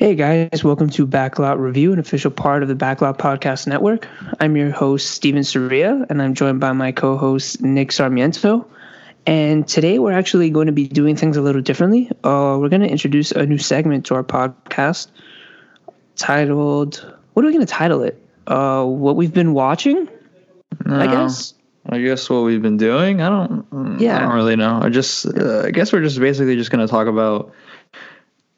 Hey guys, welcome to Backlot Review, an official part of the Backlot Podcast Network. I'm your host, Steven Soria, and I'm joined by my co host, Nick Sarmiento. And today we're actually going to be doing things a little differently. Uh, we're going to introduce a new segment to our podcast titled, what are we going to title it? Uh, what we've been watching, I guess. I guess what we've been doing. I don't. mm, Yeah. I don't really know. I just. Uh, I guess we're just basically just gonna talk about,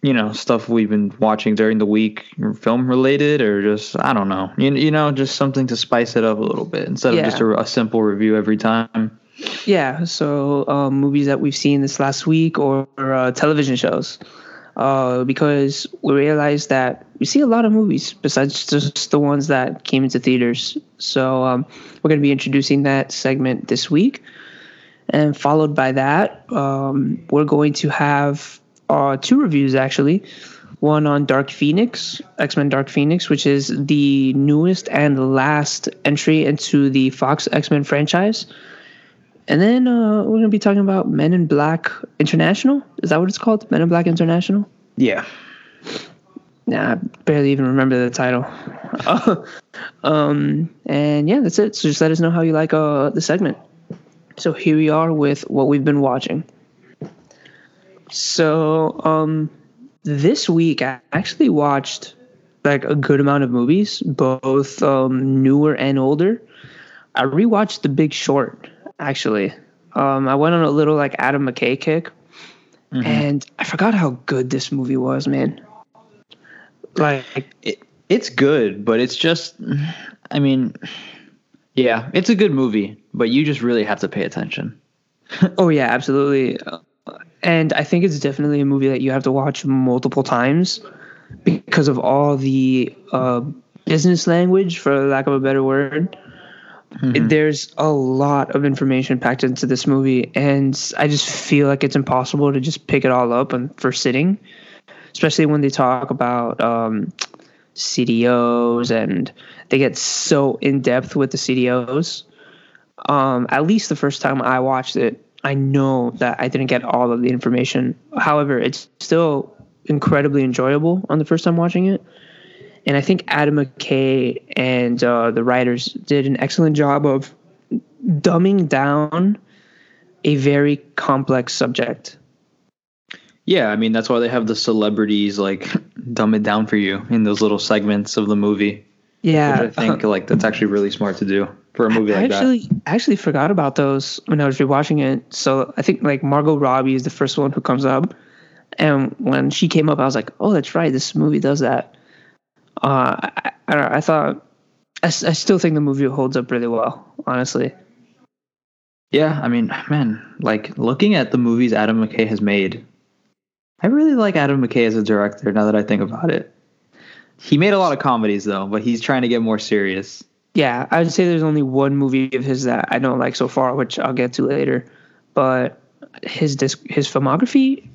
you know, stuff we've been watching during the week, film related, or just I don't know. You, you know, just something to spice it up a little bit instead Yeah. of just a, a simple review every time. Yeah, so um, movies that we've seen this last week or, or uh, television shows. Uh, because we realized that we see a lot of movies besides just the ones that came into theaters. So um, we're going to be introducing that segment this week. And followed by that, um, we're going to have uh, two reviews actually. One on Dark Phoenix, X Men Dark Phoenix, which is the newest and last entry into the Fox X Men franchise. And then uh, we're going to be talking about Men in Black International. Is that what it's called? Men in Black International? Yeah. Nah, I barely even remember the title. um, and yeah, that's it. So just let us know how you like uh, the segment. So here we are with what we've been watching. So um, this week I actually watched like a good amount of movies, both um, newer and older. I rewatched The Big Short actually. Um, I went on a little like Adam McKay kick, and I forgot how good this movie was, man. Like It, it's good, but it's just. I mean, yeah, it's a good movie, but you just really have to pay attention. Oh yeah, absolutely. And I think it's definitely a movie that you have to watch multiple times because of all the uh, business language, for lack of a better word. It- There's a lot of information packed into this movie, and I just feel like it's impossible to just pick it all up on first sitting, especially when they talk about um, CDOs and they get so in depth with the CDOs um, at least the first time I watched it, I know that I didn't get all of the information. However, it's still incredibly enjoyable on the first time watching it. And I think Adam McKay and uh, the writers did an excellent job of dumbing down a very complex subject. Yeah, I mean that's why they have the celebrities like dumb it down for you in those little segments of the movie. Yeah, Which I think like that's actually really smart to do for a movie I like actually I actually forgot about those when I was rewatching it. So I think like Margot Robbie is the first one who comes up, and when she came up, I was like, oh, that's right, this movie does that. Uh, I, I, don't know, I thought I, s- I still think the movie holds up really well, honestly. Yeah, I mean, man, like looking at the movies Adam McKay has made, I really like Adam McKay as a director. Now that I think about it, he made a lot of comedies though, but he's trying to get more serious. Yeah, I would say there's only one movie of his that I don't like so far, which I'll get to later. But his disc, his filmography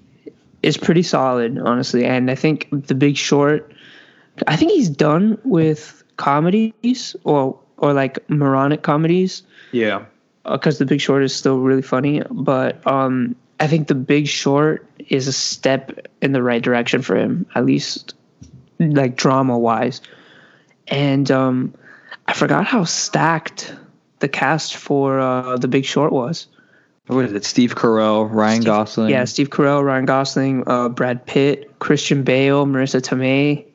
is pretty solid, honestly. And I think The Big Short, I think he's done with comedies or or like moronic comedies Yeah, because The Big Short is still really funny. But um, I think The Big Short is a step in the right direction for him, at least like drama wise. And um, I forgot how stacked the cast for uh, The Big Short was. what is it? Steve Carell, Ryan Steve- Gosling. Yeah, Steve Carell, Ryan Gosling, uh, Brad Pitt, Christian Bale, Marisa Tomei.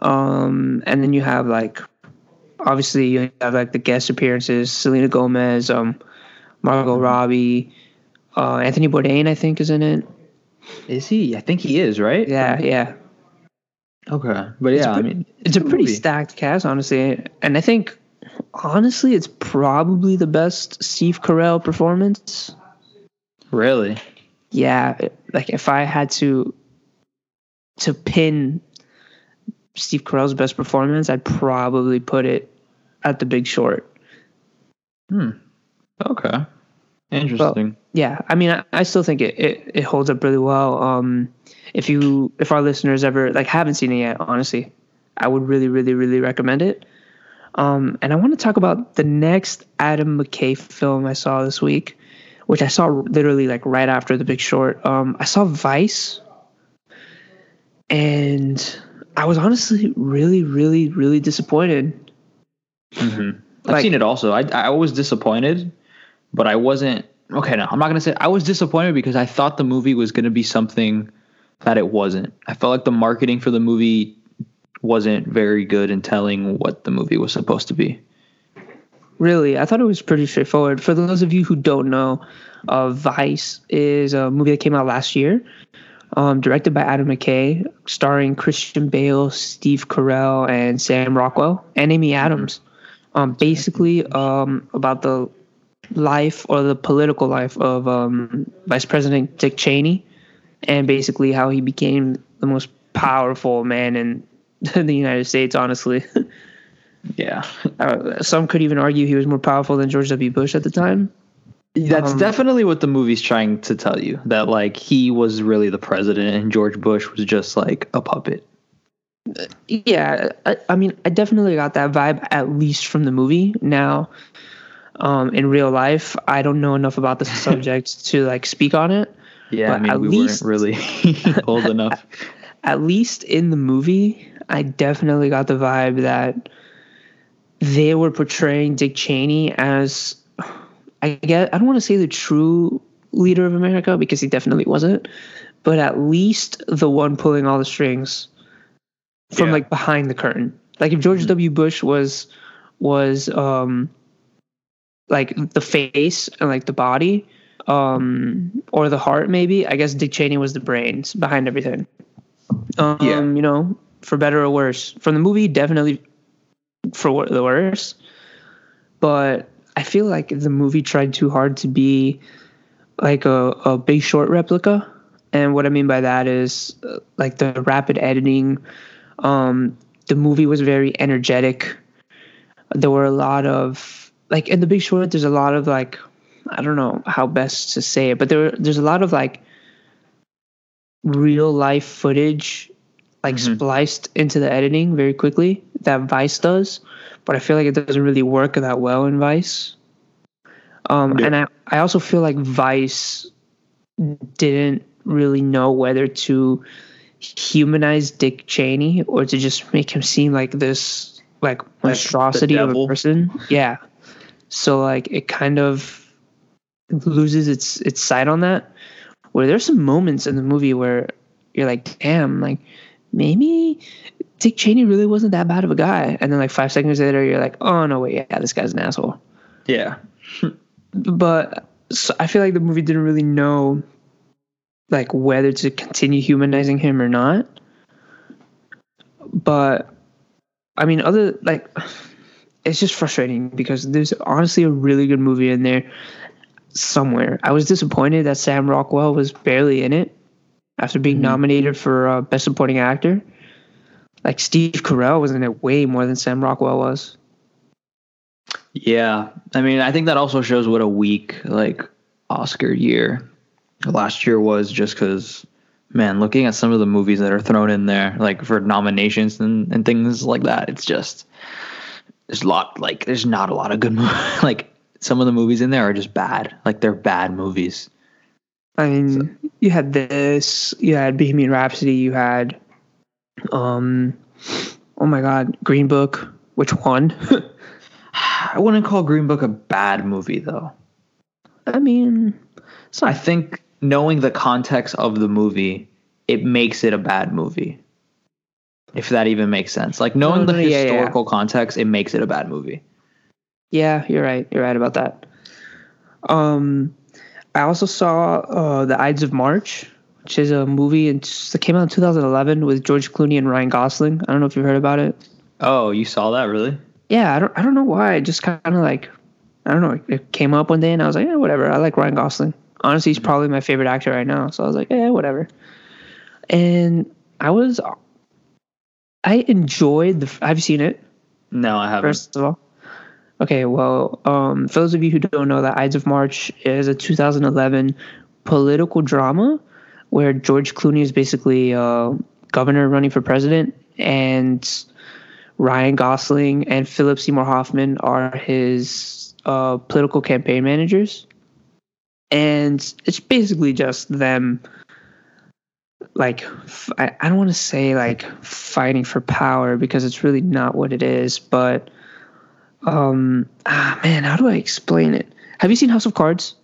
Um, and then you have like, obviously you have like the guest appearances: Selena Gomez, um, Margot Robbie, uh, Anthony Bourdain, I think, is in it. is he? I think he is right. Yeah, yeah. Okay, but yeah, I mean, It's a pretty movie. stacked cast, honestly, and I think honestly, it's probably the best Steve Carell performance. really. yeah like if i had to to pin steve carell's best performance i'd probably put it at the big short Hmm. Okay. Interesting. yeah i mean i, I still think it, it it holds up really well um if you if our listeners ever like haven't seen it yet honestly i would really really really recommend it um and i want to talk about the next adam mckay film i saw this week which i saw literally like right after the big short um i saw vice and I was honestly really, really, really disappointed. Mm-hmm. I've Like- seen it also. I I was disappointed, but I wasn't. Okay, no, I'm not gonna say I was disappointed because I thought the movie was gonna be something that it wasn't. I felt like the marketing for the movie wasn't very good in telling what the movie was supposed to be. Really, I thought it was pretty straightforward. For those of you who don't know, uh, Vice is a movie that came out last year, um, directed by Adam McKay, starring Christian Bale, Steve Carell, and Sam Rockwell, and Amy Adams. Um, basically, um, about the life or the political life of um, Vice President Dick Cheney, and basically how he became the most powerful man in the United States. Honestly. Yeah, Uh, some could even argue he was more powerful than George W. Bush at the time. that's Um, definitely what the movie's trying to tell you. That like he was really the president and George Bush was just like a puppet. Yeah, I, I mean, I definitely got that vibe at least from the movie. Now, um, in real life, I don't know enough about the subject to like speak on it. Yeah, I mean at we least- weren't really old enough. At least in the movie, I definitely got the vibe that they were portraying Dick Cheney as, I get, I don't want to say the true leader of America because he definitely wasn't, but at least the one pulling all the strings from Yeah. like behind the curtain. Like if George W. Bush was was um like the face and like the body um or the heart maybe, I guess Dick Cheney was the brains behind everything. Um Yeah. you know, for better or worse. From the movie definitely for the worse. But I feel like the movie tried too hard to be like a, a big short replica. And what I mean by that is uh, like the rapid editing. Um, the movie was very energetic. There were a lot of like in the Big Short. There's a lot of like I don't know how best to say it, but there there's a lot of like real life footage like Mhm. spliced into the editing very quickly that Vice does, but I feel like it doesn't really work that well in Vice. Um, Yeah. and I, I also feel like Vice didn't really know whether to humanize Dick Cheney or to just make him seem like this like monstrosity of a person. Yeah. So like it kind of loses its its sight on that. Where there's some moments in the movie where you're like, damn, like maybe Dick Cheney really wasn't that bad of a guy. And then like five seconds later, you're like, oh no, wait, yeah, this guy's an asshole. Yeah. But so I feel like the movie didn't really know like whether to continue humanizing him or not. But I mean, other like it's just frustrating because there's honestly a really good movie in there somewhere. I was disappointed that Sam Rockwell was barely in it after being Mhm. nominated for uh, Best Supporting Actor. Like Steve Carell was in it way more than Sam Rockwell was. Yeah, I mean, I think that also shows what a weak like Oscar year last year was, just because, man, looking at some of the movies that are thrown in there, like for nominations and, and things like that, it's just there's a lot like there's not a lot of good movies. like some of the movies in there are just bad, like they're bad movies. I mean, you had this, you had Bohemian Rhapsody, you had, um, oh my God, Green Book, which one? I wouldn't call Green Book a bad movie though. I mean, so I think knowing the context of the movie, it makes it a bad movie. If that even makes sense. Like knowing No, no, the yeah, yeah. historical context, it makes it a bad movie. yeah, you're right. You're right about that. Um, I also saw uh, The Ides of March, which is a movie that came out in 2011 with George Clooney and Ryan Gosling. I don't know if you've heard about it. Oh, you saw that really? Yeah, I don't, I don't know why. I just kind of like, I don't know. It came up one day and I was like, yeah, whatever. I like Ryan Gosling. Honestly, he's probably my favorite actor right now. So I was like, yeah, whatever. And I was, I enjoyed the. Have you seen it? No, I haven't. First of all, okay. Well, um, for those of you who don't know, that Ides of March is a 2011 political drama where George Clooney is basically uh, governor running for president, and Ryan Gosling and Philip Seymour Hoffman are his uh, political campaign managers, and it's basically just them like f- I, I don't want to say like fighting for power because it's really not what it is, but um ah man, how do I explain it? Have you seen House of Cards?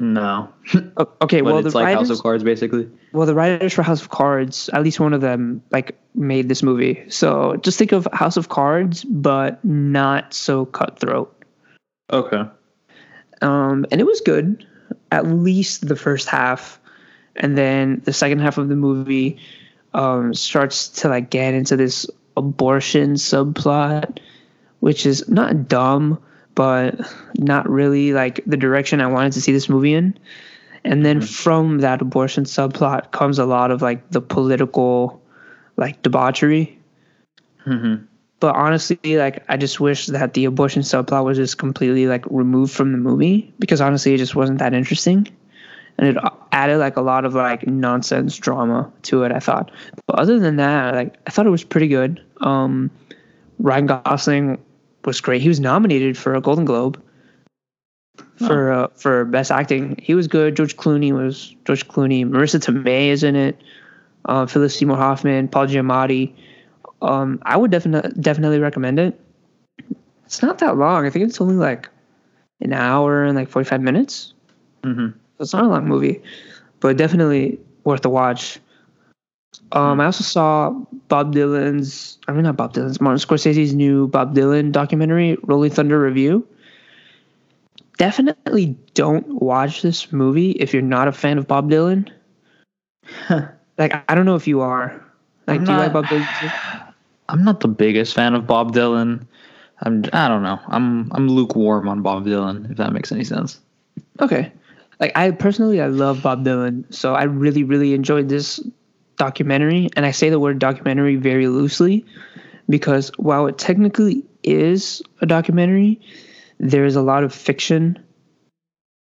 No. Okay, but well it's the like writers, House of Cards, basically. well the writers for House of Cards, at least one of them like made this movie. So just think of House of Cards, but not so cutthroat. Okay. um, and it was good at least the first half and then the second half of the movie um, starts to like get into this abortion subplot which is not dumb but not really like the direction i wanted to see this movie in. And then from that abortion subplot comes a lot of like the political like debauchery. Hmm but honestly like i just wish that the abortion subplot was just completely like removed from the movie because honestly it just wasn't that interesting and it added like a lot of like nonsense drama to it i thought. But other than that like i thought it was pretty good. Um ryan gosling was great. He was nominated for a golden globe for uh, for best acting. He was good. George clooney was george clooney. Marisa tomei is in it. Uh, phyllis seymour hoffman paul giamatti. Um, I would definitely definitely recommend it. It's not that long. I think it's only like an hour and like forty five minutes. hmm So it's not a long movie, but definitely worth a watch. Um, I also saw Bob Dylan's. I mean, not Bob Dylan's. Martin Scorsese's new Bob Dylan documentary, Rolling Thunder Revue. Definitely don't watch this movie if you're not a fan of Bob Dylan. Like, I don't know if you are. Like, I'm do you like not- Bob Dylan? I'm not the biggest fan of Bob Dylan. I'm I don't know. I'm I'm lukewarm on Bob Dylan, if that makes any sense. Okay. Like I personally I love Bob Dylan, so I really really enjoyed this documentary and I say the word documentary very loosely because while it technically is a documentary, there is a lot of fiction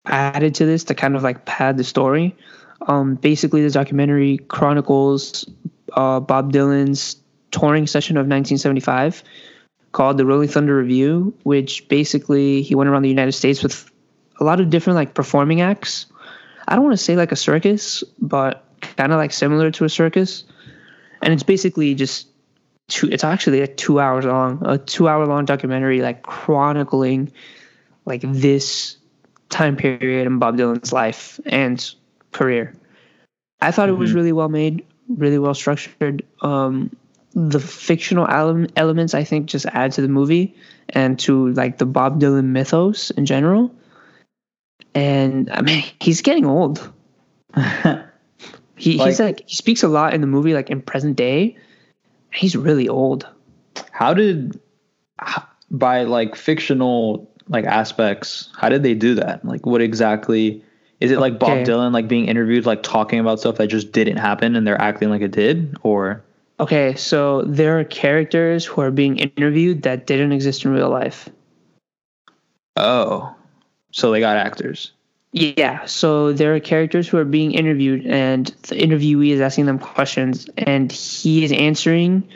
added to this to kind of like pad the story. Um basically the documentary chronicles uh Bob Dylan's touring session of 1975 called the Rolling Thunder Revue, which basically he went around the United States with a lot of different like performing acts. I don't want to say like a circus, but kind of like similar to a circus. And it's basically just two it's actually like 2 hours long, a 2 hour long documentary like chronicling like this time period in Bob Dylan's life and career. I thought it was Mhm. really well made, really well structured. Um the fictional ele- elements I think just add to the movie and to like the Bob Dylan mythos in general. And I mean, he's getting old. He he's Like- like he speaks a lot in the movie, like in present day. He's really old. how did by like fictional like aspects, how did they do that? Like what exactly is it like Bob Dylan like being interviewed like talking about stuff that just didn't happen and they're acting like it did or Okay, so there are characters who are being interviewed that didn't exist in real life. oh. So they got actors. Yeah, so there are characters who are being interviewed, and the interviewee is asking them questions, and he is answering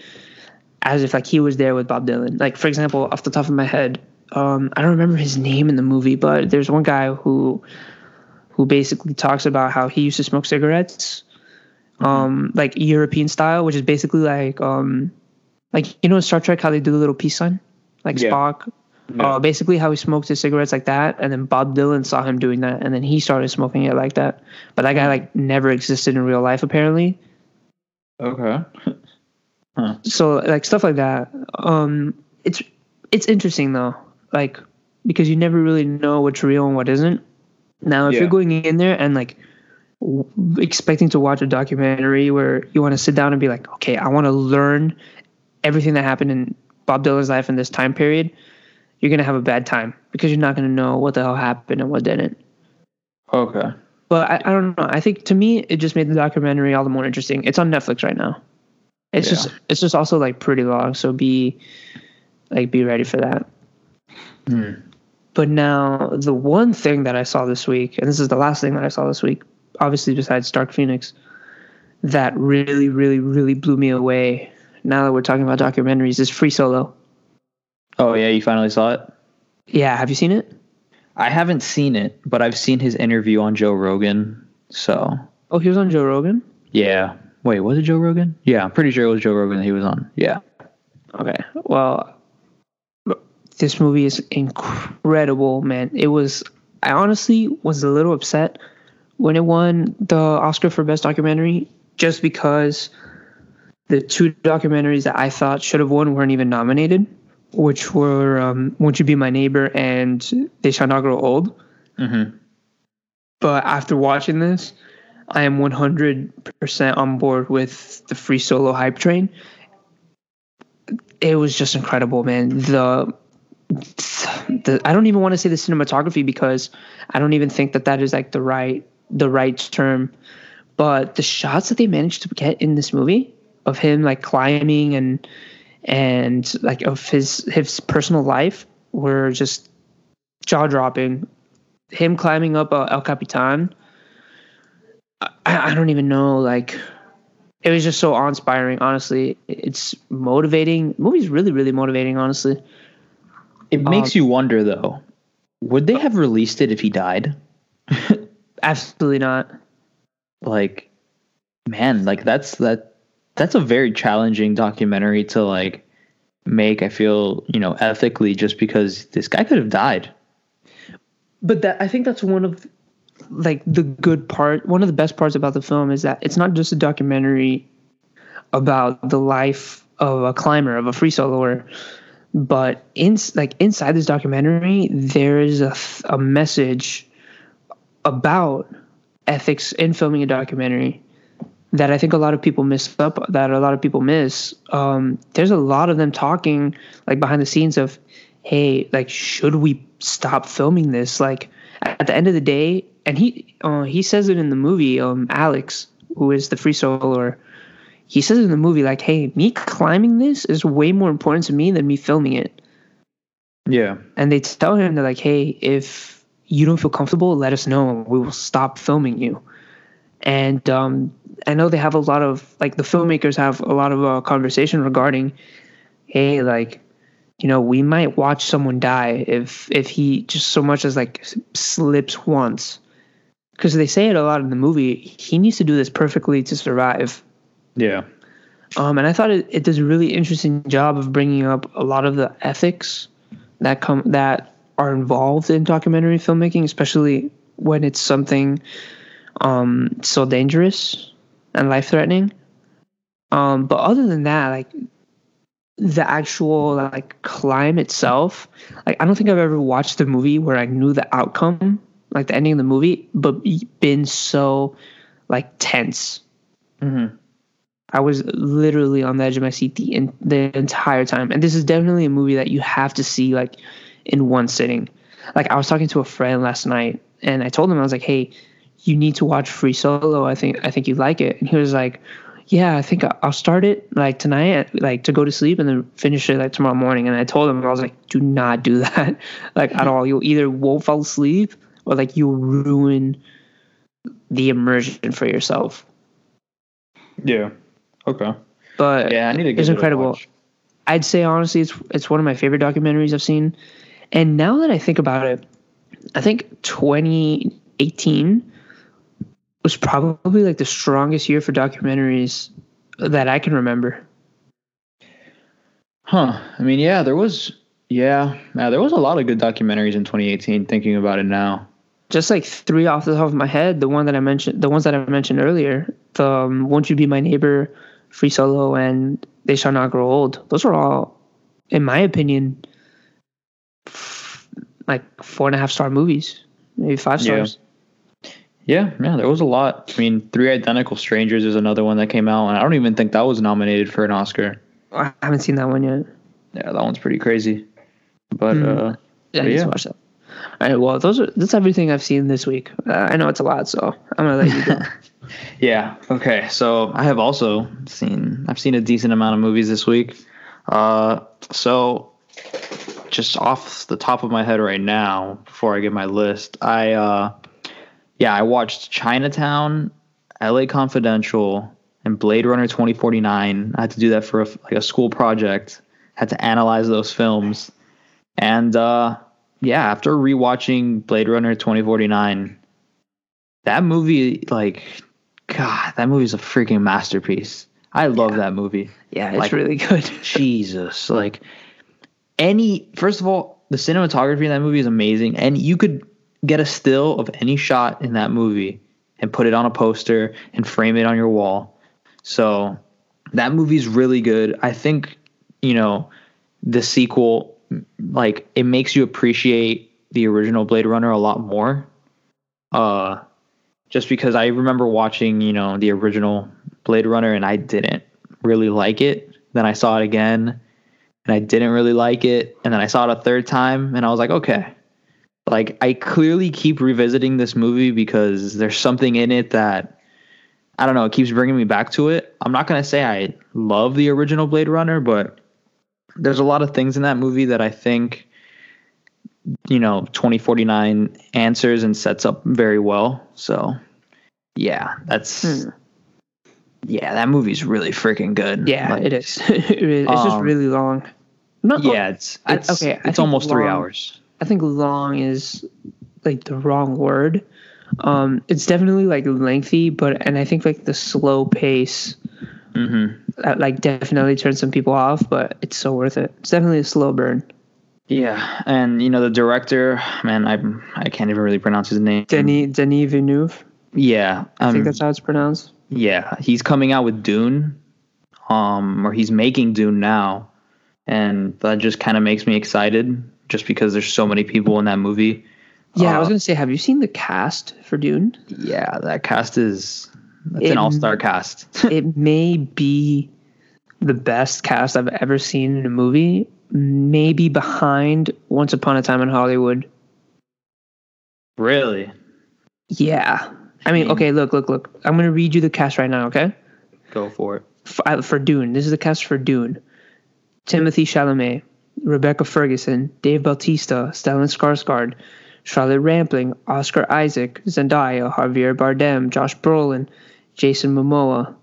as if like he was there with Bob Dylan. Like for example, off the top of my head, um, I don't remember his name in the movie, but there's one guy who who basically talks about how he used to smoke cigarettes, um, like European style, which is basically like um, like you know in Star Trek how they do the little peace sign, like Yeah. Spock. Uh, basically, how he smoked his cigarettes like that, and then Bob Dylan saw him doing that, and then he started smoking it like that. But that guy like never existed in real life, apparently. Okay. So like stuff like that. Um, it's it's interesting though, like because you never really know what's real and what isn't. Now, if Yeah. you're going in there and like w- expecting to watch a documentary where you want to sit down and be like, okay, I want to learn everything that happened in Bob Dylan's life in this time period, you're gonna have a bad time because you're not gonna know what the hell happened and what didn't. Okay. But I, I don't know. I think to me, it just made the documentary all the more interesting. It's on Netflix right now. It's Yeah. just it's just also like pretty long, so be like be ready for that. Hmm. But now the one thing that I saw this week, and this is the last thing that I saw this week, obviously besides Dark Phoenix, that really, really, really blew me away. Now that we're talking about documentaries, is Free Solo. Oh yeah, you finally saw it? Yeah, have you seen it? I haven't seen it, but I've seen his interview on Joe Rogan. So Oh, he was on Joe Rogan. Yeah. Wait, was it Joe Rogan? Yeah, I'm pretty sure it was Joe Rogan that he was on. Yeah. Okay. Well, this movie is incredible, man. It was. I honestly was a little upset when it won the Oscar for Best Documentary, just because the two documentaries that I thought should have won weren't even nominated, which were um, "Won't You Be My Neighbor" and "They Shall Not Grow Old." Mm-hmm. But after watching this, I am 100% on board with the free solo hype train. It was just incredible, man. The the I don't even want to say the cinematography because I don't even think that that is like the right the right term. But the shots that they managed to get in this movie of him like climbing and and like of his his personal life were just jaw dropping. Him climbing up uh, El Capitan. I, I don't even know like it was just so awe inspiring honestly it's motivating the movie's really really motivating honestly It makes you wonder though. Would they have released it if he died? absolutely not Like man, like that's that that's a very challenging documentary to like make, I feel, you know, ethically just because this guy could have died. but that I think that's one of like the good part one of the best parts about the film is that it's not just a documentary about the life of a climber of a free soloer but in like inside this documentary there is a, a message about ethics in filming a documentary that I think a lot of people miss up that a lot of people miss. Um, there's a lot of them talking like behind the scenes of, hey, like should we stop filming this? Like at the end of the day, and he uh, he says it in the movie. Um, Alex, who is the free soloer, he says in the movie like, hey, me climbing this is way more important to me than me filming it. Yeah. And they tell him they're like, hey, if you don't feel comfortable, let us know. We will stop filming you. And um, I know they have a lot of like the filmmakers have a lot of uh, conversation regarding, hey, like, you know, we might watch someone die if if he just so much as like slips once, because they say it a lot in the movie. He needs to do this perfectly to survive. Yeah. Um, and I thought it, it does a really interesting job of bringing up a lot of the ethics that come that are involved in documentary filmmaking, especially when it's something um, so dangerous and life threatening. Um, but other than that, like the actual like climb itself, like I don't think I've ever watched a movie where I knew the outcome, like the ending of the movie, but been so like tense. Mm-hmm. I was literally on the edge of my seat the in, the entire time. And this is definitely a movie that you have to see like in one sitting. Like I was talking to a friend last night and I told him I was like, "Hey, you need to watch Free Solo. I think I think you'd like it." And he was like, "Yeah, I think I'll start it like tonight, like to go to sleep and then finish it like tomorrow morning." And I told him I was like, "Do not do that, like at all. You'll either won't fall asleep or like you'll ruin the immersion for yourself." Yeah. Okay. But Yeah, I need to get it's incredible. I'd say honestly, it's it's one of my favorite documentaries I've seen. And now that I think about it, I think 2018 was probably like the strongest year for documentaries that I can remember. Huh. I mean, yeah, there was yeah, yeah, there was a lot of good documentaries in 2018 thinking about it now. Just like three off the top of my head, the one that I mentioned, the ones that I mentioned earlier, the um, "Won't You Be My Neighbor," "Free Solo," and "They Shall Not Grow Old." Those were all, in my opinion, f- like four and a half star movies, maybe five stars. Yeah, yeah, yeah, there was a lot. I mean, Three Identical Strangers is another one that came out, and I don't even think that was nominated for an Oscar. I haven't seen that one yet. Yeah, that one's pretty crazy. But Mm. uh, Yeah, But yeah. watch that. All right, well, those are that's everything I've seen this week. Uh, I know it's a lot, so I'm gonna let you go. yeah, okay. So I have also seen I've seen a decent amount of movies this week. Uh, so just off the top of my head right now, before I get my list, I uh, yeah, I watched Chinatown, L.A. Confidential, and Blade Runner 2049. I had to do that for a, like a school project. Had to analyze those films, and uh, yeah, after rewatching Blade Runner 2049, that movie like God, that movie is a freaking masterpiece. I love that movie. Yeah, it's Like- really good. Jesus, like any first of all, the cinematography in that movie is amazing, and you could get a still of any shot in that movie and put it on a poster and frame it on your wall. So that movie's really good. I think you know the sequel, like it makes you appreciate the original Blade Runner a lot more. Uh, just because I remember watching, you know, the original Blade Runner and I didn't really like it. Then I saw it again and I didn't really like it. And then I saw it a third time and I was like, okay. Like I clearly keep revisiting this movie because there's something in it that I don't know, it keeps bringing me back to it. I'm not going to say I love the original Blade Runner, but there's a lot of things in that movie that I think you know 2049 answers and sets up very well. So yeah, that's Hmm. yeah, that movie's really freaking good. Yeah, Like, it is. it is. It's just Um, really long. Not Yeah, it's I- okay, it's almost three hours. I think long is like the wrong word. Um, it's definitely like lengthy, but and I think like the slow pace hmm that like definitely turns some people off, but it's so worth it. It's definitely a slow burn. Yeah, and you know the director, man, I I can't even really pronounce his name. Denis Denis Villeneuve. Yeah, I um, think that's how it's pronounced. yeah, he's coming out with Dune, um, or he's making Dune now, and that just kind of makes me excited, just because there's so many people in that movie. Yeah, I was Uh, gonna say, have you seen the cast for Dune? Yeah, that cast is that's It- an all star cast. it may be the best cast I've ever seen in a movie. Maybe behind Once Upon a Time in Hollywood. really? Yeah. I mean, mean- okay, look, look, look. I'm going to read you the cast right now, okay? Go for it. For, uh, for Dune. This is the cast for Dune. Timothy Chalamet, Rebecca Ferguson, Dave Bautista, Stellan Skarsgård, Charlotte Rampling, Oscar Isaac, Zendaya, Javier Bardem, Josh Brolin, Jason Momoa.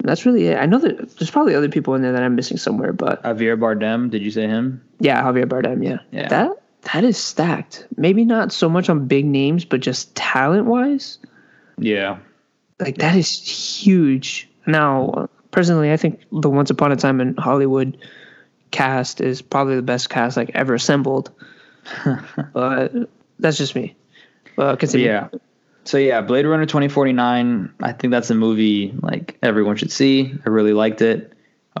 And that's really it. I know that there's probably other people in there that I'm missing somewhere, but Javier Bardem, did you say him? yeah, Javier Bardem, yeah. Yeah. That that is stacked. Maybe not so much on big names, but just talent wise, Yeah. like that is huge. Now, personally, I think the Once Upon a Time in Hollywood cast is probably the best cast like ever assembled. but that's just me. Continue. Yeah. So yeah, Blade Runner 2049, I think that's a movie like everyone should see. I really liked it.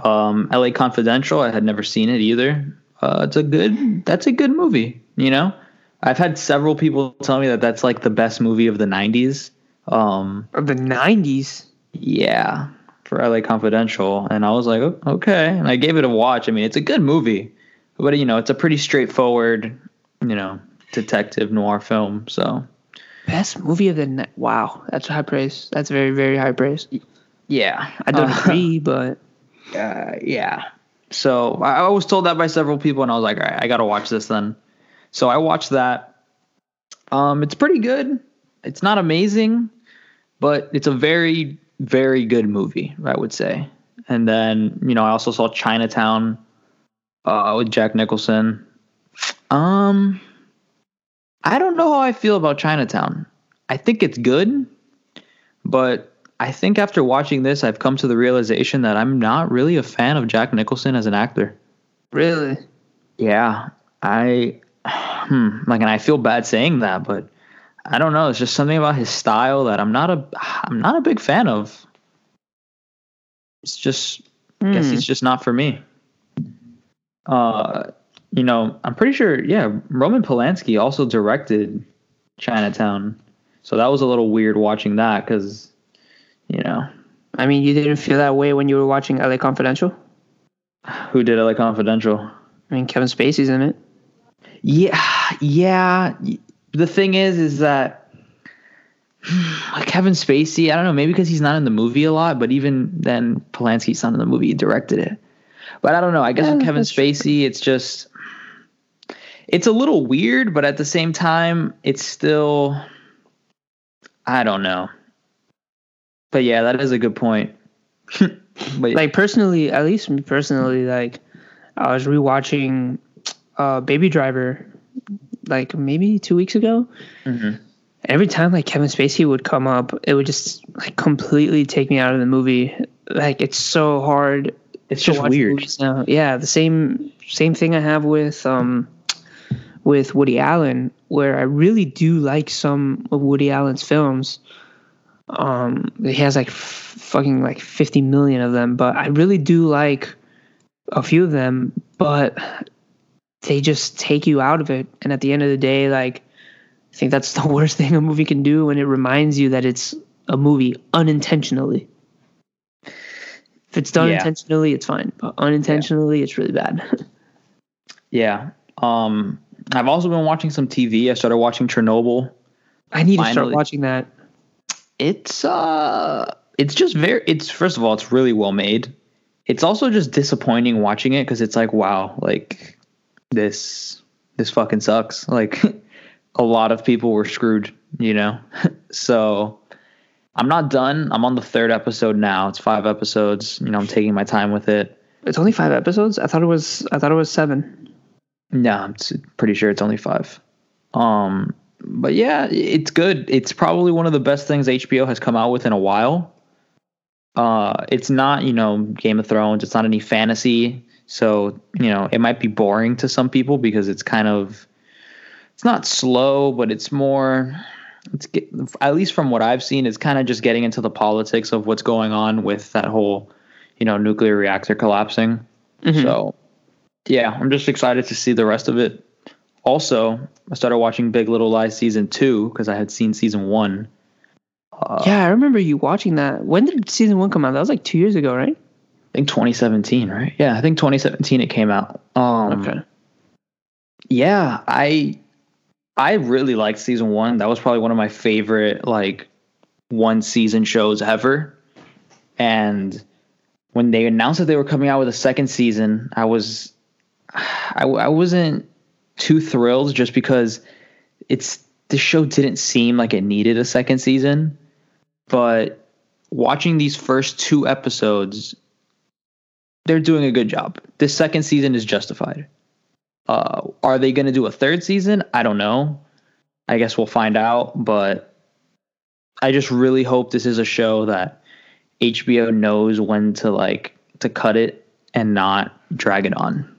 Um LA Confidential, I had never seen it either. Uh it's a good that's a good movie, you know? I've had several people tell me that that's like the best movie of the 90s. Um Of the '90s. yeah, for LA Confidential and I was like, "Oh, okay. And I gave it a watch. I mean, it's a good movie. But you know, it's a pretty straightforward, you know, detective noir film, so Best movie of the night. Wow, that's high praise. That's very, very high praise. yeah. I don't Uh, agree, but uh, yeah. So I, I was told that by several people, and I was like, all right, I got to watch this then. So I watched that. Um, it's pretty good. It's not amazing, but it's a very, very good movie, I would say. And then you know, I also saw Chinatown uh, with Jack Nicholson. Um, I don't know how I feel about Chinatown. I think it's good, but I think after watching this, I've come to the realization that I'm not really a fan of Jack Nicholson as an actor. really, Yeah, I, hmm, like, and I feel bad saying that, but I don't know. It's just something about his style that I'm not a, I'm not a big fan of. It's just, I guess Hmm. it's just not for me. Uh, you know, I'm pretty sure. Yeah, Roman Polanski also directed Chinatown, so that was a little weird watching that because, you know, I mean, you didn't feel that way when you were watching LA Confidential. who did LA Confidential? I mean, Kevin Spacey's in it. Yeah, yeah. The thing is, is that like Kevin Spacey. I don't know. Maybe because he's not in the movie a lot, but even then, Polanski's not in the movie. He directed it. But I don't know. I guess Yeah, with Kevin that's true. Spacey, it's just it's a little weird, but at the same time, it's still I don't know. But yeah, that is a good point. but Like personally, at least personally, like I was rewatching uh, Baby Driver, like maybe two weeks ago, Mhm. every time like Kevin Spacey would come up, it would just like completely take me out of the movie. Like it's so hard. It's just weird. Now. Yeah, the same same thing I have with um with Woody Allen, where I really do like some of Woody Allen's films. Um, he has like f- fucking like fifty million of them, but I really do like a few of them. But they just take you out of it, and at the end of the day, like I think that's the worst thing a movie can do when it reminds you that it's a movie unintentionally. If it's done Yeah. intentionally, it's fine, but unintentionally, it's really bad. Yeah. Um, I've also been watching some TV. I started watching Chernobyl. I need to start watching that. It's uh, it's just very. It's first of all, it's really well made. It's also just disappointing watching it because it's like, wow, like this this fucking sucks. Like a lot of people were screwed, you know. so I'm not done. I'm on the third episode now. It's five episodes. You know, I'm taking my time with it. It's only five episodes. I thought it was. I thought it was seven. No, I'm pretty sure it's only five. Um, but yeah, it's good. It's probably one of the best things HBO has come out with in a while. Uh, it's not, you know, Game of Thrones. It's not any fantasy. So, you know, it might be boring to some people because it's kind of, it's not slow, but it's more, it's get, at least from what I've seen, it's kind of just getting into the politics of what's going on with that whole, you know, nuclear reactor collapsing. Mhm. So, yeah, I'm just excited to see the rest of it. Also, I started watching Big Little Lies season two because I had seen season one. Uh, yeah, I remember you watching that. When did season one come out? That was like two years ago, right? I think 2017, right? Yeah, I think 2017 it came out. Um, okay. Yeah, I I really liked season one. That was probably one of my favorite like one season shows ever. And when they announced that they were coming out with a second season, I was I, I wasn't too thrilled just because it's the show didn't seem like it needed a second season. But watching these first two episodes, they're doing a good job. This second season is justified. Uh, are they going to do a third season? I don't know. I guess we'll find out. But I just really hope this is a show that HBO knows when to like to cut it and not drag it on.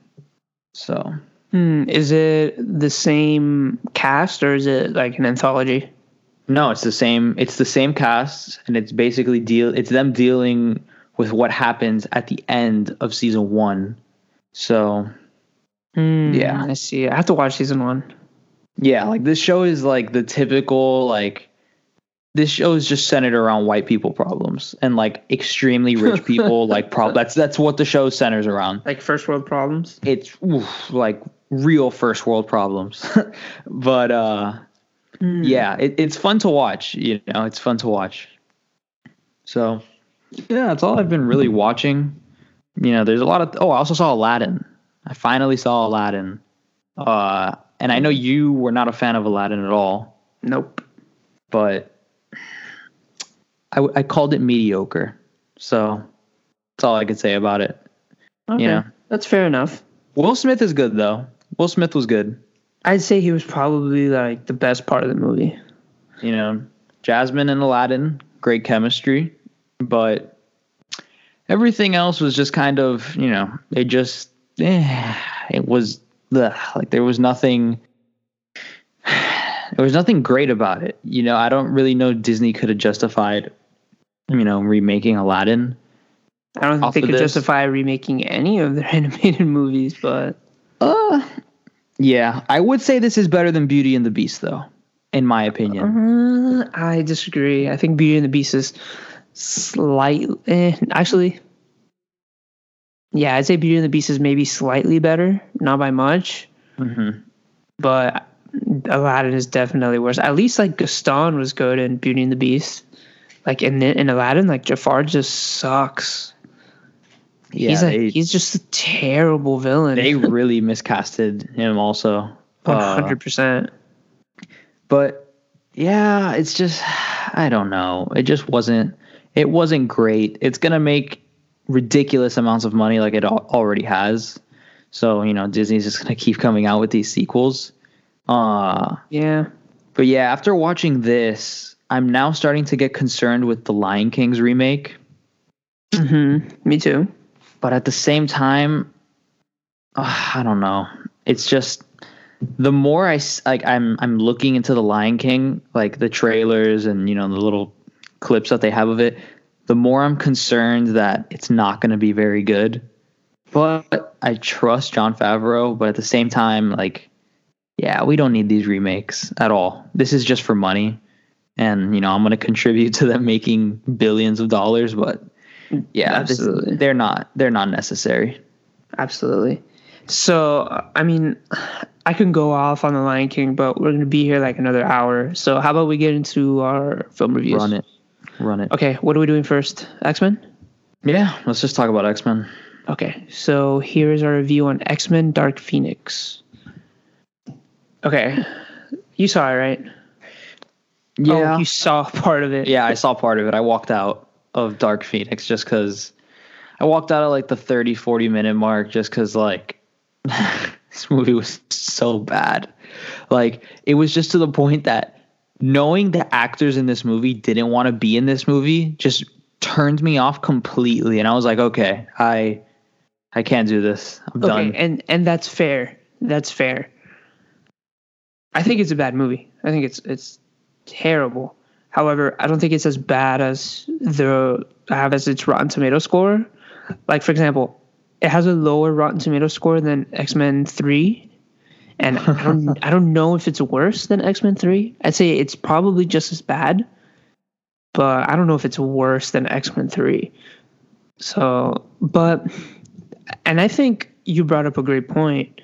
So Hmm, is it the same cast or is it like an anthology? no, it's the same. It's the same cast, and it's basically deal. It's them dealing with what happens at the end of season one. So Hmm, Yeah. I see. I have to watch season one. Yeah, like this show is like the typical like this show is just centered around white people problems and like extremely rich people like prob that's that's what the show centers around. Like first world problems. It's oof, like real first world problems. but uh Hmm. yeah, it, it's fun to watch, you know, it's fun to watch. So yeah, that's all I've been really watching. You know, there's a lot of oh, I also saw Aladdin. I finally saw Aladdin. Uh and I know you were not a fan of Aladdin at all Nope. but I, I called it mediocre. So that's all I could say about it. Okay. know. That's fair enough. Will Smith is good though. Will Smith was good. I'd say he was probably like the best part of the movie. You know, Jasmine and Aladdin, great chemistry, but everything else was just kind of, you know, it just, eh, it was ugh, like there was nothing. There was nothing great about it. You know, I don't really know Disney could have justified, you know, remaking Aladdin. I don't think they could this. justify remaking any of their animated movies, but Uh, yeah, I would say this is better than Beauty and the Beast, though, in my opinion. uh, I disagree. I think Beauty and the Beast is slight. Eh, actually, yeah, I'd say Beauty and the Beast is maybe slightly better, not by much, Mm-hmm. but Aladdin is definitely worse. At least like Gaston was good in Beauty and the Beast. Like in in Aladdin, like Jafar just sucks. Yeah, he's a, they, he's just a terrible villain. they really miscasted him, also. Uh, hundred percent. but yeah, it's just I don't know. It just wasn't. It wasn't great. It's gonna make ridiculous amounts of money, like it already has. So you know, Disney's just gonna keep coming out with these sequels. Uh Yeah. But yeah, after watching this, I'm now starting to get concerned with the Lion King's remake. Mm-hmm. Me too. But at the same time, uh, I don't know. It's just the more I like I'm I'm looking into the Lion King, like the trailers and you know the little clips that they have of it, the more I'm concerned that it's not going to be very good. But I trust Jon Favreau, but at the same time like yeah, we don't need these remakes at all. This is just for money. And you know, I'm going to contribute to them making billions of dollars, but yeah, this- Absolutely. they're not they're not necessary. Absolutely. So, I mean, I can go off on the Lion King, but we're gonna be here like another hour. So, how about we get into our film reviews? Run it. Run it. Okay, what are we doing first? X Men. Yeah, let's just talk about X Men. Okay, so here is our review on X Men: Dark Phoenix. Okay, you saw it, right? Oh, you saw part of it. yeah, I saw part of it. I walked out of Dark Phoenix just because I walked out at like the 30, 40 minute mark just because like this movie was so bad. Like it was just to the point that knowing the actors in this movie didn't want to be in this movie just turned me off completely. And I was like, okay, I I can't do this. I'm Okay, done. and and that's fair. That's fair. I think it's a bad movie. I think it's it's terrible. However, I don't think it's as bad as the have as its Rotten Tomato score. Like for example, it has a lower Rotten Tomato score than X Men Three, and I don't I don't know if it's worse than X Men Three. I'd say it's probably just as bad, but I don't know if it's worse than X Men Three. So, but and I think you brought up a great point.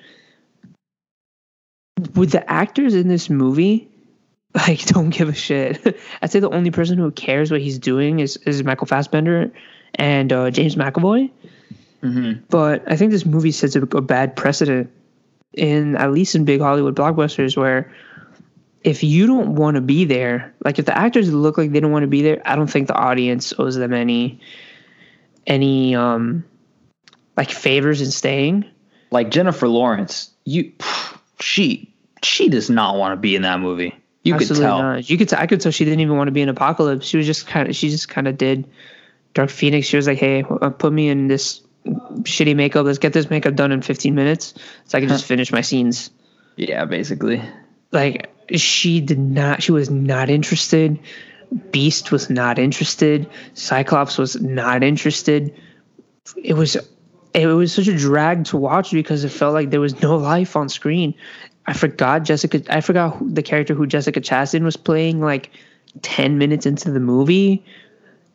With the actors in this movie, like don't give a shit. I'd say the only person who cares what he's doing is is Michael Fassbender and uh, James McAvoy. Mhm. But I think this movie sets a, a bad precedent in at least in big Hollywood blockbusters where if you don't want to be there, like if the actors look like they don't want to be there, I don't think the audience owes them any any um like favors in staying. Like Jennifer Lawrence, you she she does not want to be in that movie. You could tell. not. You could. T- I could tell she didn't even want to be in Apocalypse. She was just kind of. She just kind of did Dark Phoenix. She was like, "Hey, uh, put me in this shitty makeup. Let's get this makeup done in 15 minutes, so I can just finish my scenes." Yeah, basically. Like she did not. She was not interested. Beast was not interested. Cyclops was not interested. It was. It was such a drag to watch because it felt like there was no life on screen. I forgot Jessica. I forgot who, the character who Jessica Chastain was playing. Like ten minutes into the movie,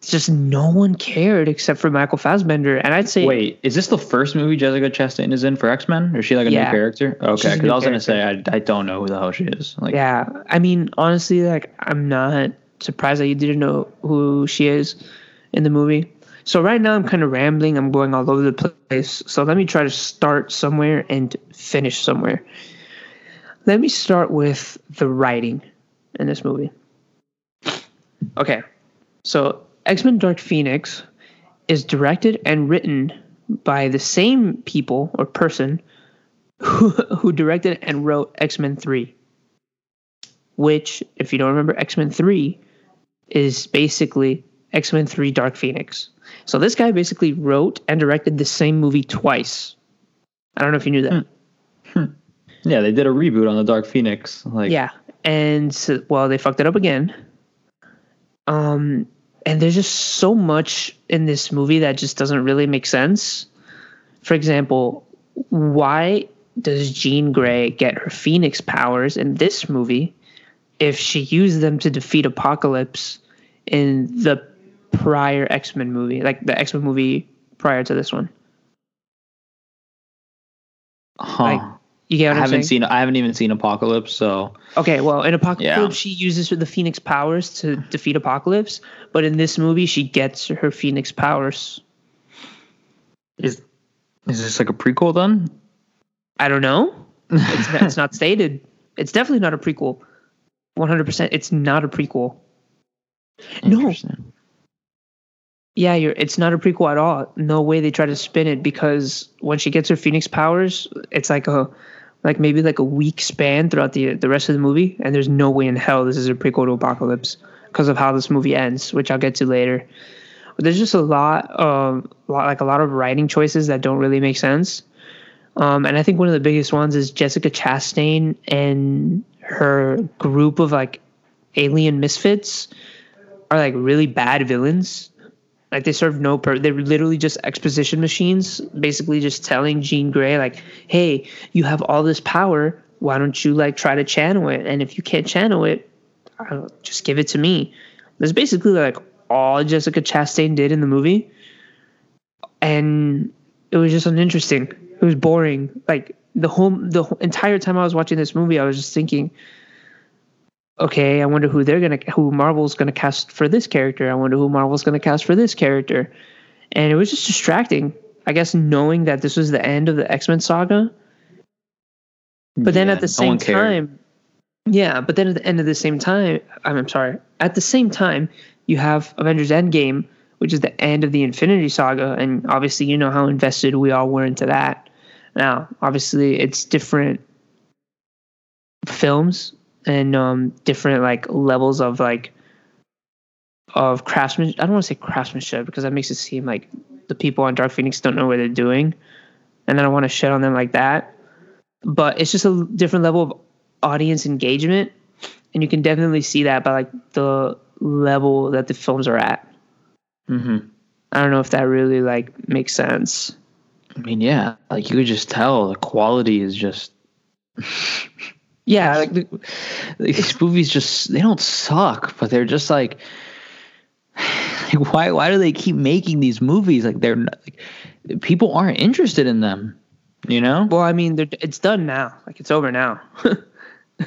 it's just no one cared except for Michael Fassbender. And I'd say, Wait, is this the first movie Jessica Chastain is in for X Men? Or is she like a Yeah. new character? Okay, because I was gonna say I, I don't know who the hell she is. Like, yeah. I mean, honestly, like I'm not surprised that you didn't know who she is in the movie. So right now I'm kind of rambling. I'm going all over the place. So let me try to start somewhere and finish somewhere. Let me start with the writing in this movie. Okay. So X-Men Dark Phoenix is directed and written by the same people or person who, who directed and wrote X-Men 3 which, if you don't remember, X Men 3 is basically X Men 3 Dark Phoenix. So this guy basically wrote and directed the same movie twice. I don't know if you knew that. yeah, they did a reboot on the Dark Phoenix. Like, Yeah. And so- well, they fucked it up again. Um, and there's just so much in this movie that just doesn't really make sense. For example, why does Jean Grey get her Phoenix powers in this movie if she used them to defeat Apocalypse in the prior X Men movie, like the X Men movie prior to this one? huh. Like, You get I I'm haven't saying? seen. I haven't even seen Apocalypse, so Okay, well, in Apocalypse, Yeah. she uses the Phoenix powers to defeat Apocalypse, but in this movie, she gets her Phoenix powers. is is this like a prequel then? I don't know. It's not, it's not stated. It's definitely not a prequel. One hundred percent. It's not a prequel. No. Yeah. It's not a prequel at all. No way they try to spin it because when she gets her Phoenix powers, it's like a like maybe like a week span throughout the the rest of the movie, and there's no way in hell this is a prequel to Apocalypse because of how this movie ends, which I'll get to later. But there's just a lot of like a lot of writing choices that don't really make sense. Um, and I think one of the biggest ones is Jessica Chastain and her group of like alien misfits are like really bad villains. Like they serve no purpose. They're literally just exposition machines, basically just telling Jean Grey like, "Hey, you have all this power. Why don't you like try to channel it? And if you can't channel it, just give it to me." That's basically like all Jessica Chastain did in the movie, and it was just uninteresting. It was boring. Like the whole the entire time I was watching this movie, I was just thinking, okay, I wonder who they're gonna who Marvel's gonna cast for this character. I wonder who Marvel's gonna cast for this character, and it was just distracting. I guess knowing that this was the end of the X Men saga, but then at the same time, yeah, but then at the end of the same time, I'm, I'm sorry. At the same time, you have Avengers Endgame, which is the end of the Infinity Saga, and obviously you know how invested we all were into that. Now, obviously, it's different films and um, different like levels of like of craftsmanship. I don't want to say craftsmanship because that makes it seem like the people on Dark Phoenix don't know what they're doing, and I don't want to shit on them like that. But it's just a different level of audience engagement, and you can definitely see that by like the level that the films are at. hmm I don't know if that really like makes sense. I mean, yeah, like you could just tell the quality is just Yeah, like the, these movies just they don't suck, but they're just like, like why why do they keep making these movies? Like they're like, people aren't interested in them, you know? well, I mean, they're- it's done now. Like it's over now.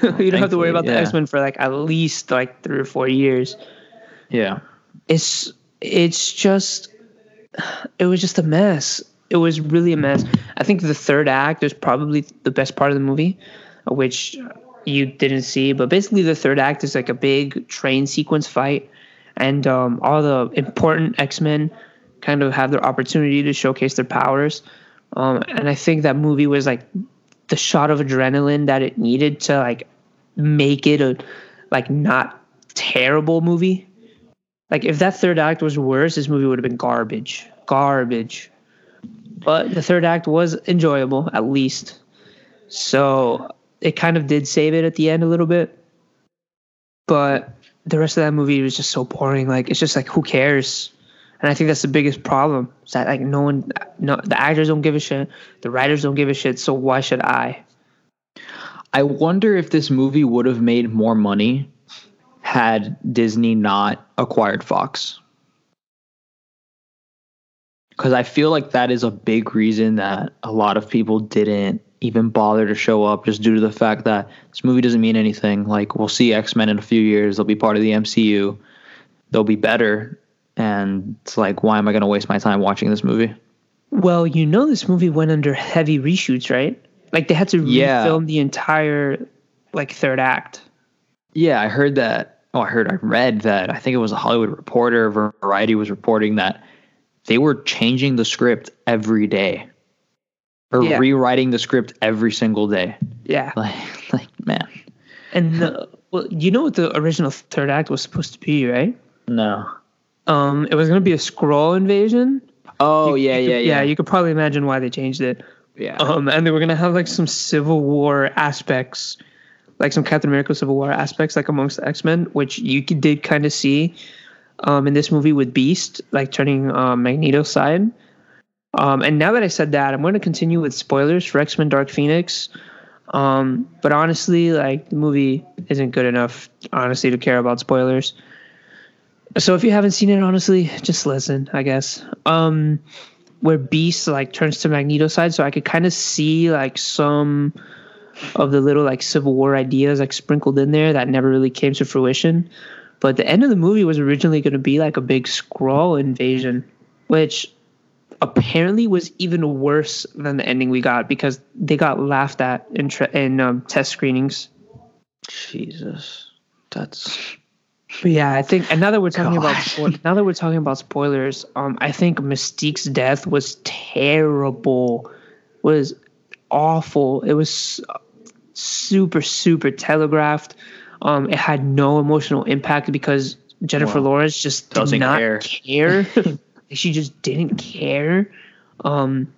Oh, you don't have to worry about the yeah. X Men for like at least like three or four years. Yeah. it's it's just it was just a mess. It was really a mess. I think the third act is probably the best part of the movie, which you didn't see. But basically, the third act is like a big train sequence fight, and um, all the important X Men kind of have their opportunity to showcase their powers. Um, and I think that movie was like the shot of adrenaline that it needed to like make it a like not terrible movie. Like if that third act was worse, this movie would have been garbage, garbage. But the third act was enjoyable, at least. So it kind of did save it at the end a little bit. But the rest of that movie was just so boring. Like it's just like who cares? And I think that's the biggest problem. Is that like no one, no the actors don't give a shit, the writers don't give a shit. So why should I? I wonder if this movie would have made more money had Disney not acquired Fox. Because I feel like that is a big reason that a lot of people didn't even bother to show up, just due to the fact that this movie doesn't mean anything. Like, we'll see X Men in a few years, they'll be part of the MCU, they'll be better. And it's like, why am I going to waste my time watching this movie? Well, you know this movie went under heavy reshoots, right? Like they had to Yeah. refilm the entire like third act. Yeah, I heard that. Oh, I heard, I read that. I think it was a Hollywood Reporter, Variety was reporting that they were changing the script every day or Yeah. rewriting the script every single day. Yeah. Like, like man, And the, well, you know what the original third act was supposed to be, right? no. Um, it was gonna be a Skrull invasion. Oh You- yeah, you yeah, could- yeah, You could probably imagine why they changed it. yeah. Um, and they were gonna have like some Civil War aspects, like some Captain America Civil War aspects, like amongst the X Men, which you did kind of see, um, in this movie with Beast, like turning um, Magneto's side. Um, and now that I said that, I'm going to continue with spoilers for X Men Dark Phoenix. Um, but honestly, like the movie isn't good enough, honestly, to care about spoilers. So if you haven't seen it, honestly, just listen, I guess. Um, where Beast like turns to Magneto side, so I could kind of see like some of the little like Civil War ideas like sprinkled in there that never really came to fruition. But the end of the movie was originally going to be like a big Skrull invasion, which apparently was even worse than the ending we got because they got laughed at in tra- in um, test screenings. Jesus, that's But yeah, I think and now that we're talking about spo- now that we're talking about spoilers, um, I think Mystique's death was terrible, was awful. It was super super telegraphed. Um, it had no emotional impact because Jennifer Wow. Lawrence just Doesn't not care. care. she just didn't care. Um,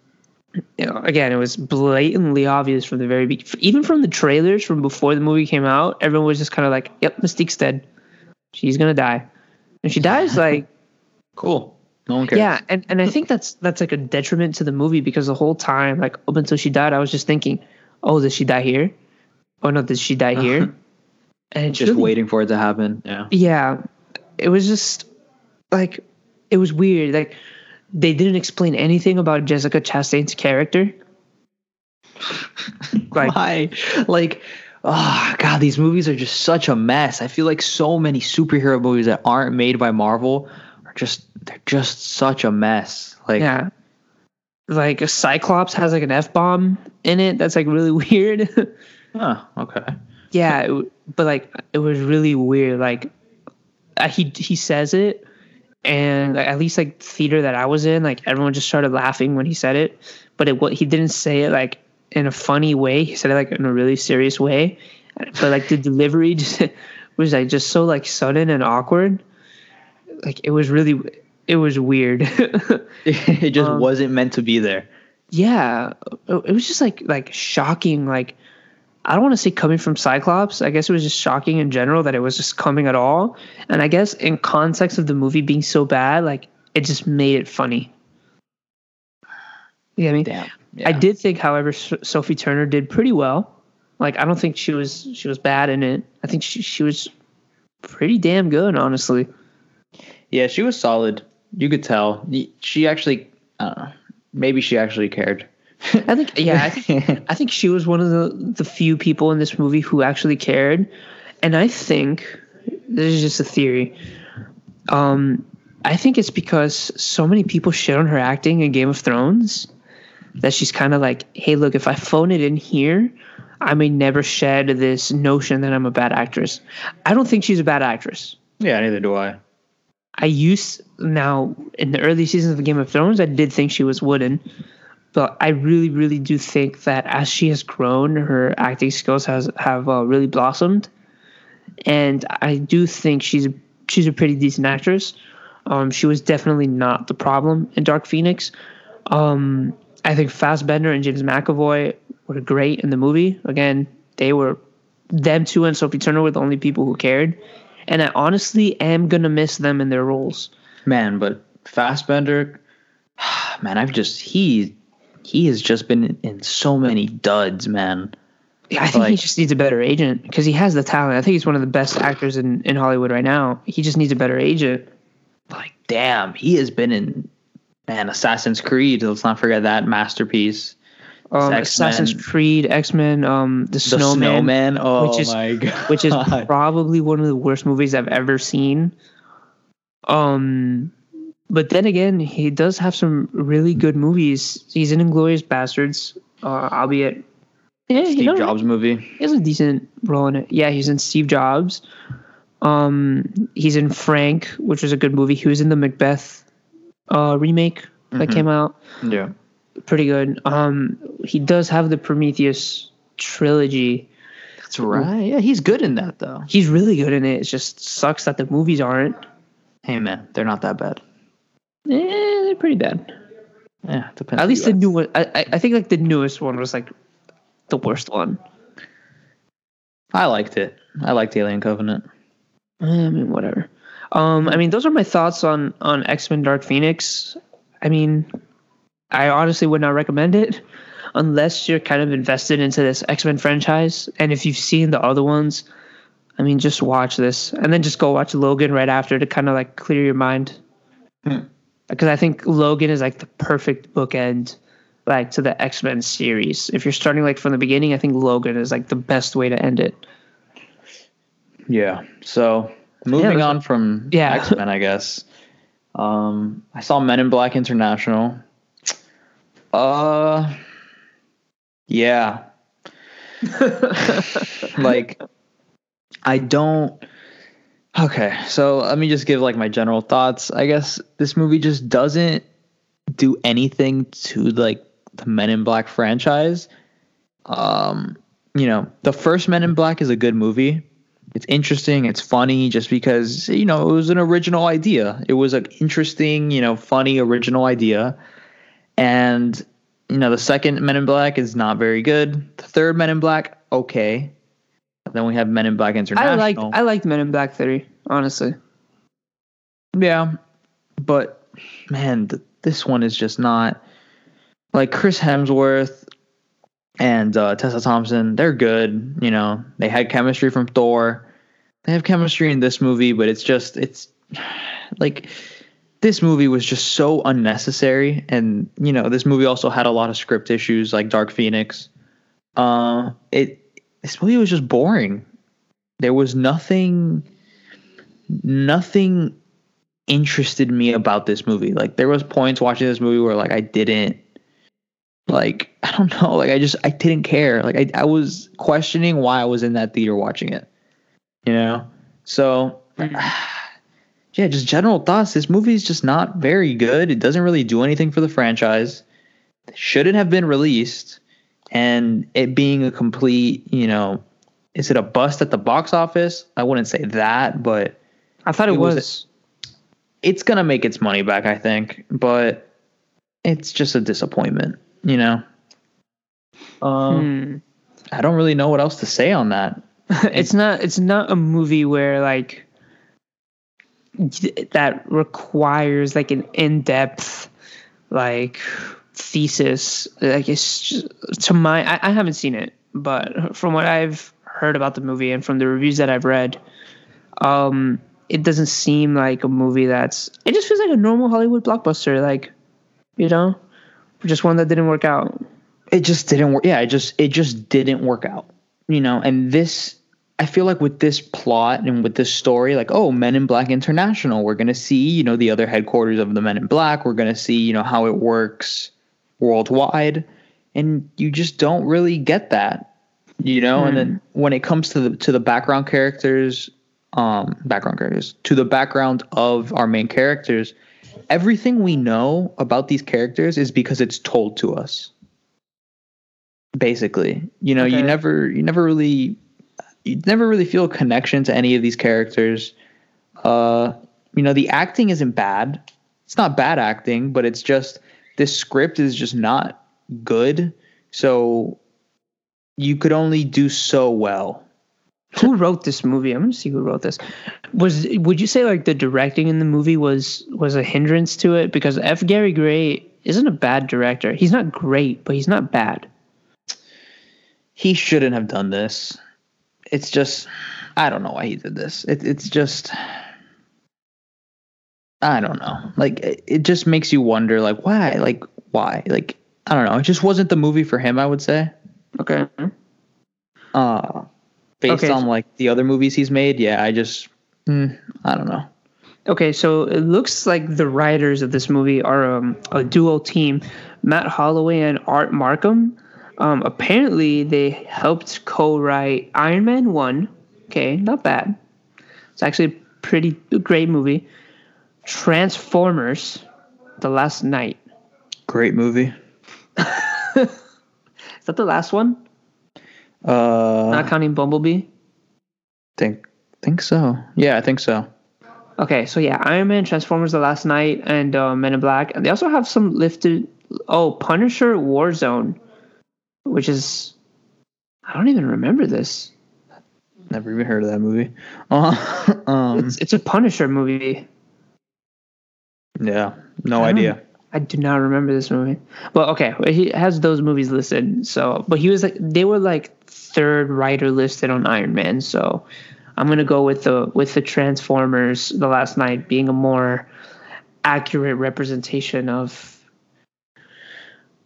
you know, again, it was blatantly obvious from the very be- even from the trailers from before the movie came out. Everyone was just kind of like, "Yep, Mystique's dead. She's gonna die." And she dies like Cool. No one cares. yeah, and, and I think that's that's like a detriment to the movie because the whole time, like up until she died, I was just thinking, oh, did she die here? Oh no, did she die here? And Just really- waiting for it to happen. Yeah. Yeah, it was just like it was weird. Like they didn't explain anything about Jessica Chastain's character. Like Why? Like, oh god, these movies are just such a mess. I feel like so many superhero movies that aren't made by Marvel are just they're just such a mess. Like, yeah, like Cyclops has like an f bomb in it. That's like really weird. oh, okay. yeah it, but like it was really weird like uh, he he says it and at least like theater that i was in like everyone just started laughing when he said it but it what he didn't say it like in a funny way. He said it like in a really serious way. But like the delivery just was like just so like sudden and awkward. Like it was really it was weird. It just Um, wasn't meant to be there. yeah. It it was just like like shocking like i don't want to say coming from cyclops i guess it was just shocking in general that it was just coming at all and i guess in context of the movie being so bad like it just made it funny yeah i mean Damn. i did think however S- sophie turner did pretty well like i don't think she was she was bad in it i think she, she was pretty damn good honestly Yeah, she was solid. You could tell. She actually, I don't know. Maybe she actually cared. I think yeah i think I think she was one of the the few people in this movie who actually cared, and I think this is just a theory. Um, I think it's because so many people shit on her acting in Game of Thrones that she's kind of like, hey, look, if I phone it in here, I may never shed this notion that I'm a bad actress. I don't think she's a bad actress. yeah, neither do I. I used now in the early seasons of Game of Thrones, I did think she was wooden, but I really, really do think that as she has grown, her acting skills has have uh, really blossomed, and I do think she's she's a pretty decent actress. Um, she was definitely not the problem in Dark Phoenix. Um, I think Fassbender and James McAvoy were great in the movie. Again, they were them two and Sophie Turner were the only people who cared. And I honestly am gonna miss them in their roles. Man, but Fassbender, man, I've just he he has just been in, so many duds, man. I think he just needs a better agent because he has the talent. I think he's one of the best actors in, in Hollywood right now. He just needs a better agent. Like, damn, he has been in man Assassin's Creed. Let's not forget that masterpiece. Um, Assassin's Creed, X Men, um, The The Snowman, Snowman. Oh which is- my god. which is probably one of the worst movies I've ever seen. Um, but then again, he does have some really good movies. He's in Inglourious Basterds, uh, albeit yeah, Steve don't- Jobs movie. He has a decent role in it. Yeah, he's in Steve Jobs. Um, he's in Frank, which was a good movie. He was in the Macbeth uh, remake that Mhm. came out. Yeah. Pretty good. Um, he does have the Prometheus trilogy. That's right. Yeah, he's good in that though. He's really good in it. It just sucks that the movies aren't. Hey man, they're not that bad. Eh, they're pretty bad. Yeah, depends. At least the new one. I, I- I think like the newest one was like the worst one. I liked it. I liked Alien Covenant. I mean, whatever. Um, I mean, those are my thoughts on on X Men Dark Phoenix. I mean, I honestly would not recommend it unless you're kind of invested into this X Men franchise. And if you've seen the other ones, I mean, just watch this and then just go watch Logan right after to kind of like clear your mind. Hmm. Because I think Logan is like the perfect bookend, like to the X Men series. If you're starting like from the beginning, I think Logan is like the best way to end it. Yeah. So moving there's- on from Yeah. X Men, I guess. Um, I saw Men in Black International. Uh, yeah. like, I don't. Okay, so let me just give like my general thoughts. I guess this movie just doesn't do anything to like the Men in Black franchise. Um, you know, the first Men in Black is a good movie. It's interesting, it's funny just because, you know, it was an original idea. It was an interesting, you know, funny original idea. And you know, the second Men in Black is not very good. The third Men in Black, okay. Then we have Men in Black International. I like I liked Men in Black Three, honestly. Yeah, but man, th- this one is just not like Chris Hemsworth and uh, Tessa Thompson. They're good, you know. They had chemistry from Thor. They have chemistry in this movie, but it's just it's like this movie was just so unnecessary, and you know, this movie also had a lot of script issues, like Dark Phoenix. Uh, it this movie was just boring. There was nothing, nothing interested me about this movie. Like there was points watching this movie where like I didn't like I don't know, like I just I didn't care. Like I I was questioning why I was in that theater watching it. You know? So mm-hmm. yeah, just general thoughts. This movie is just not very good. It doesn't really do anything for the franchise. It shouldn't have been released. And it being a complete, you know, is it a bust at the box office? I wouldn't say that, but I thought it, It was. was- it's gonna make its money back, I think. But it's just a disappointment, you know. Um, Hmm. I don't really know what else to say on that. it's not it's not a movie where like that requires like an in-depth like thesis it's just, to my I, I haven't seen it but from what i've heard about the movie and from the reviews that i've read um it doesn't seem like a movie that's it just feels like a normal hollywood blockbuster like you know just one that didn't work out it just didn't work. Yeah, it just it just didn't work out. You know, and this I feel like with this plot and with this story, like, oh, Men in Black International, we're gonna see, you know, the other headquarters of the Men in Black. We're gonna see, you know, how it works worldwide. And you just don't really get that. You know, and then when it comes to the to the background characters, um, background characters, to the background of our main characters, everything we know about these characters is because it's told to us. Basically. You know you never you never really you never really feel a connection to any of these characters. Uh you know the acting isn't bad. It's not bad acting but it's just this script is just not good so you could only do so well who wrote this movie? I'm gonna see who wrote this. Was would you say like the directing in the movie was was a hindrance to it? Because F. Gary Gray isn't a bad director. He's not great, but he's not bad. he shouldn't have done this it's just i don't know why he did this it, it's just i don't know like it, it just makes you wonder like why like why like i don't know it just wasn't the movie for him i would say Okay. uh based Okay. on like the other movies he's made yeah i just mm, i don't know Okay, so it looks like the writers of this movie are um, a duo team, Matt Holloway and Art Marcum. Um, apparently, they helped co-write Iron Man One. Okay, not bad. It's actually a pretty great movie. Transformers: The Last Knight. great movie Is that the last one? uh Not counting Bumblebee. think think so yeah i think so Okay, so yeah, Iron Man, Transformers: The Last Knight, and uh, Men in Black. And they also have some lifted. Oh, Punisher: Warzone, which is I don't even remember this. never even heard of that movie uh, um It's it's a Punisher movie. Yeah no I idea I do not remember this movie. Well, okay, he has those movies listed. So, but he was like they were like third writer listed on Iron Man. So, I'm gonna go with the with the Transformers: The Last Knight being a more accurate representation of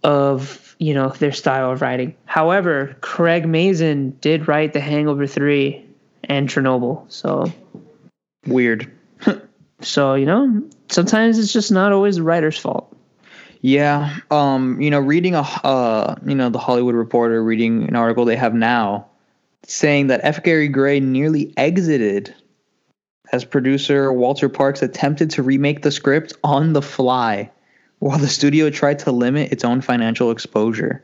of you know their style of writing. However, Craig Mazin did write The Hangover Three and Chernobyl. So, weird so you know sometimes it's just not always the writer's fault. Yeah, um, you know, reading a uh, you know, the Hollywood Reporter reading an article they have now saying that F. Gary Gray nearly exited as producer Walter Parkes attempted to remake the script on the fly while the studio tried to limit its own financial exposure.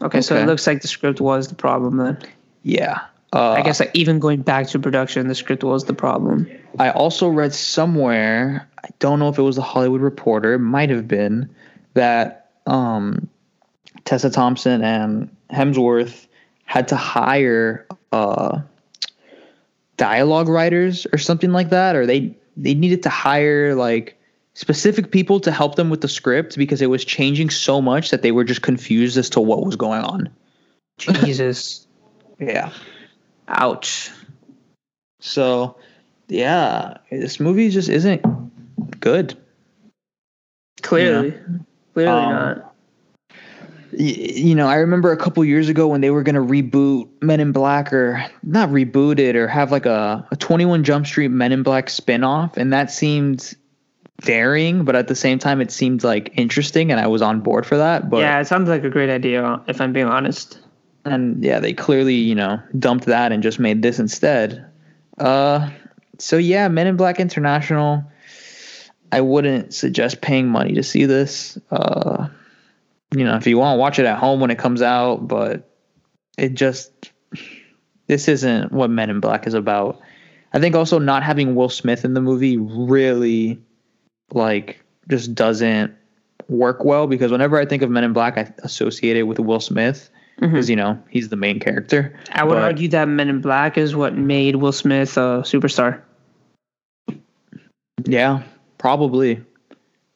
Okay, so it looks like the script was the problem then. Yeah. Uh, I guess like even going back to production, the script was the problem. I also read somewhere, I don't know if it was the Hollywood Reporter, it might have been, that um, Tessa Thompson and Hemsworth had to hire uh, dialogue writers or something like that, or they they needed to hire like specific people to help them with the script because it was changing so much that they were just confused as to what was going on. Jesus. Yeah. Ouch. So, yeah, this movie just isn't good. Clearly. Clearly Um, not. y- you know, I remember a couple years ago when they were going to reboot Men in Black or not reboot it or have like a, a 21 Jump Street Men in Black spinoff. And that seemed daring, but at the same time, it seemed like interesting and I was on board for that. But, yeah, it sounds like a great idea, if I'm being honest. And yeah, they clearly, you know, dumped that and just made this instead. Uh, so yeah, Men in Black International. I wouldn't suggest paying money to see this. Uh, you know, if you want to watch it at home when it comes out, but it just this isn't what Men in Black is about. I think also not having Will Smith in the movie really like just doesn't work well because whenever I think of Men in Black, I associate it with Will Smith because you know he's the main character. I would But- argue that Men in Black is what made Will Smith a superstar. Yeah, probably.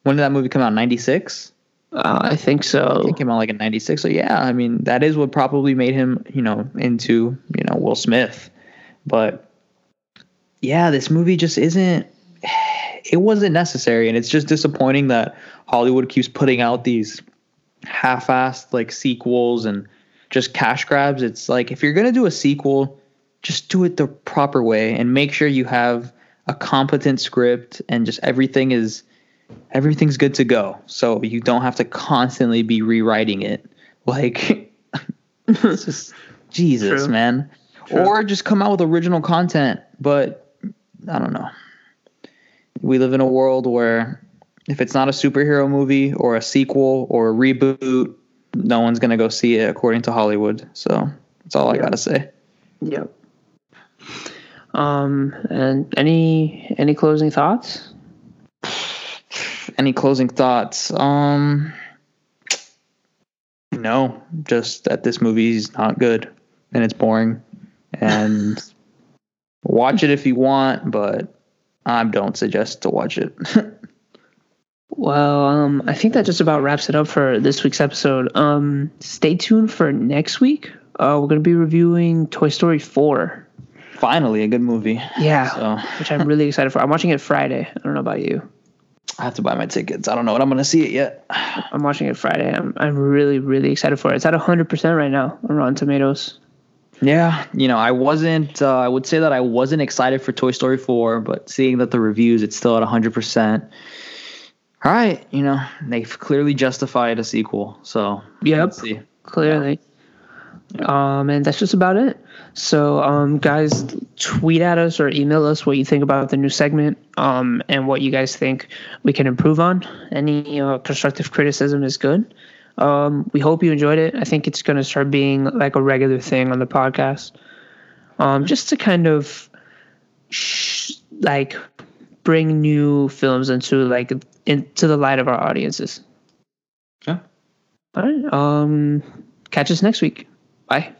When did that movie come out? Ninety six. Uh, I think so. It came out like in '96. So yeah, I mean that is what probably made him, you know, into you know Will Smith. But yeah, this movie just isn't. It wasn't necessary, and it's just disappointing that Hollywood keeps putting out these half-assed like sequels and just cash grabs. It's like if you're gonna do a sequel, just do it the proper way and make sure you have a competent script and just everything is everything's good to go. So you don't have to constantly be rewriting it. Like it's just Jesus, True. man. True. Or just come out with original content, but I don't know. We live in a world where if it's not a superhero movie or a sequel or a reboot, no one's going to go see it according to Hollywood. So that's all I got to say. Yep. Um, and any any closing thoughts? Any closing thoughts? Um no, just that this movie's not good and it's boring and watch it if you want, but I don't suggest to watch it. Well, um, I think that just about wraps it up for this week's episode. Um, stay tuned for next week. Uh, we're gonna be reviewing Toy Story four. Finally, a good movie. Yeah, So which I'm really excited for. I'm watching it Friday. I don't know about you. I have to buy my tickets. I don't know what I'm going to see it yet. I'm watching it Friday. I'm I'm really really excited for it. It's at 100 percent right now on Rotten Tomatoes. Yeah, you know, I wasn't. Uh, I would say that I wasn't excited for Toy Story 4, but seeing that the reviews, it's still at 100. All right, you know, they've clearly justified a sequel. So Yep. clearly. Um, and that's just about it. So, um, guys, tweet at us or email us what you think about the new segment, um, and what you guys think we can improve on. Any uh, constructive criticism is good. Um, we hope you enjoyed it. I think it's going to start being like a regular thing on the podcast, um, just to kind of sh- like bring new films into like into the light of our audiences. Yeah. All right. Um, catch us next week. Bye.